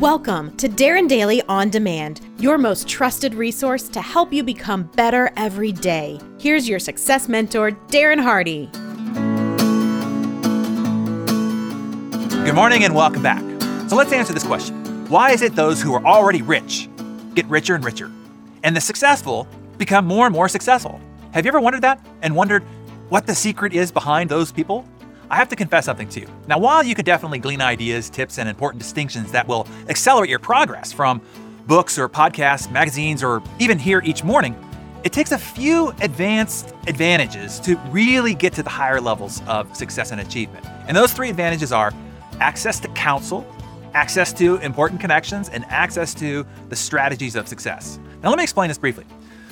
Welcome to Darren Daily On Demand, your most trusted resource to help you become better every day. Here's your success mentor, Darren Hardy. Good morning and welcome back. So let's answer this question Why is it those who are already rich get richer and richer, and the successful become more and more successful? Have you ever wondered that and wondered what the secret is behind those people? I have to confess something to you. Now, while you could definitely glean ideas, tips, and important distinctions that will accelerate your progress from books or podcasts, magazines, or even here each morning, it takes a few advanced advantages to really get to the higher levels of success and achievement. And those three advantages are access to counsel, access to important connections, and access to the strategies of success. Now, let me explain this briefly.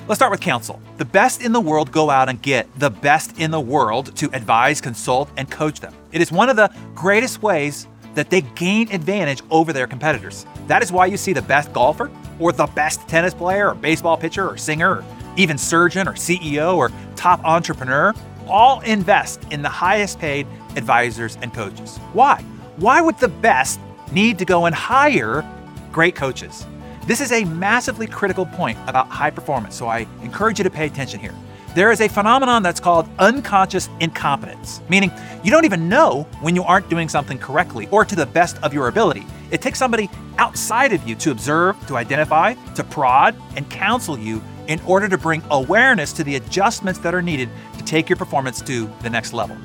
Let's start with counsel. The best in the world go out and get the best in the world to advise, consult, and coach them. It is one of the greatest ways that they gain advantage over their competitors. That is why you see the best golfer, or the best tennis player, or baseball pitcher, or singer, or even surgeon, or CEO, or top entrepreneur all invest in the highest paid advisors and coaches. Why? Why would the best need to go and hire great coaches? This is a massively critical point about high performance, so I encourage you to pay attention here. There is a phenomenon that's called unconscious incompetence, meaning you don't even know when you aren't doing something correctly or to the best of your ability. It takes somebody outside of you to observe, to identify, to prod, and counsel you in order to bring awareness to the adjustments that are needed to take your performance to the next level.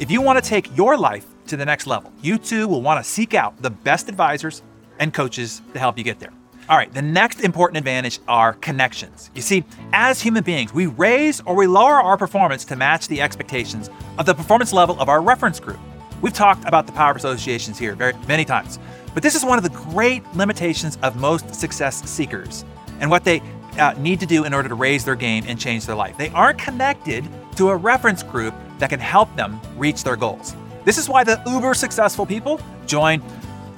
If you want to take your life to the next level, you too will want to seek out the best advisors and coaches to help you get there. All right, the next important advantage are connections. You see, as human beings, we raise or we lower our performance to match the expectations of the performance level of our reference group. We've talked about the power of associations here very many times, but this is one of the great limitations of most success seekers and what they uh, need to do in order to raise their game and change their life. They aren't connected to a reference group that can help them reach their goals. This is why the uber successful people join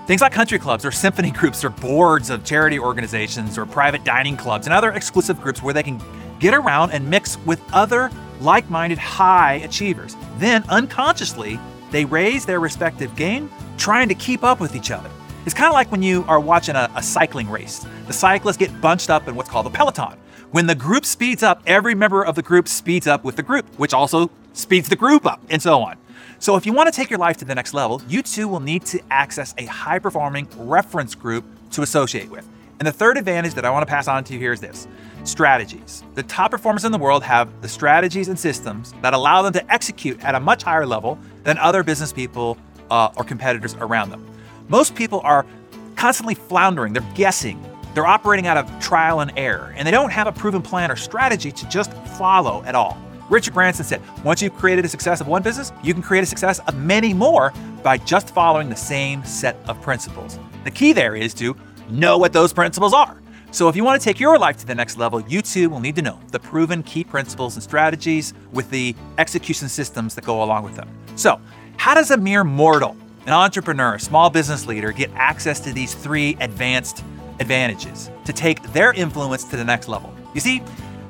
Things like country clubs or symphony groups or boards of charity organizations or private dining clubs and other exclusive groups where they can get around and mix with other like minded high achievers. Then, unconsciously, they raise their respective game, trying to keep up with each other. It's kind of like when you are watching a, a, cycling race. The cyclists get bunched up in what's called a peloton. When the group speeds up, every member of the group speeds up with the group, which also speeds the group up, and so on. So, if you want to take your life to the next level, you too will need to access a high performing reference group to associate with. And the third advantage that I want to pass on to you here is this strategies. The top performers in the world have the strategies and systems that allow them to execute at a much higher level than other business people uh, or competitors around them. Most people are constantly floundering, they're guessing, they're operating out of trial and error, and they don't have a proven plan or strategy to just follow at all. Richard Branson said, once you've created a success of one business, you can create a success of many more by just following the same set of principles. The key there is to know what those principles are. So, if you want to take your life to the next level, you too will need to know the proven key principles and strategies with the execution systems that go along with them. So, how does a mere mortal, an entrepreneur, small business leader get access to these three advanced advantages to take their influence to the next level? You see,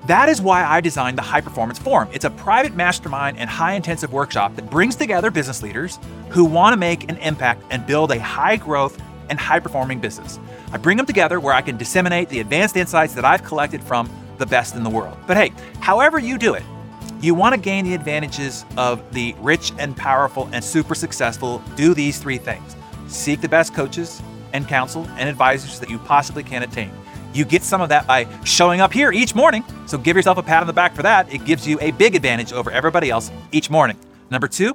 that is why I designed the High Performance Forum. It's a private mastermind and high intensive workshop that brings together business leaders who want to make an impact and build a high growth and high performing business. I bring them together where I can disseminate the advanced insights that I've collected from the best in the world. But hey, however you do it, you want to gain the advantages of the rich and powerful and super successful. Do these three things seek the best coaches and counsel and advisors that you possibly can attain. You get some of that by showing up here each morning. So give yourself a pat on the back for that. It gives you a big advantage over everybody else each morning. Number two,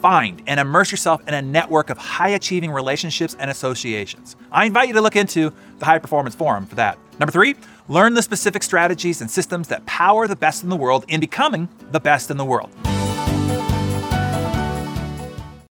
find and immerse yourself in a network of high achieving relationships and associations. I invite you to look into the High Performance Forum for that. Number three, learn the specific strategies and systems that power the best in the world in becoming the best in the world.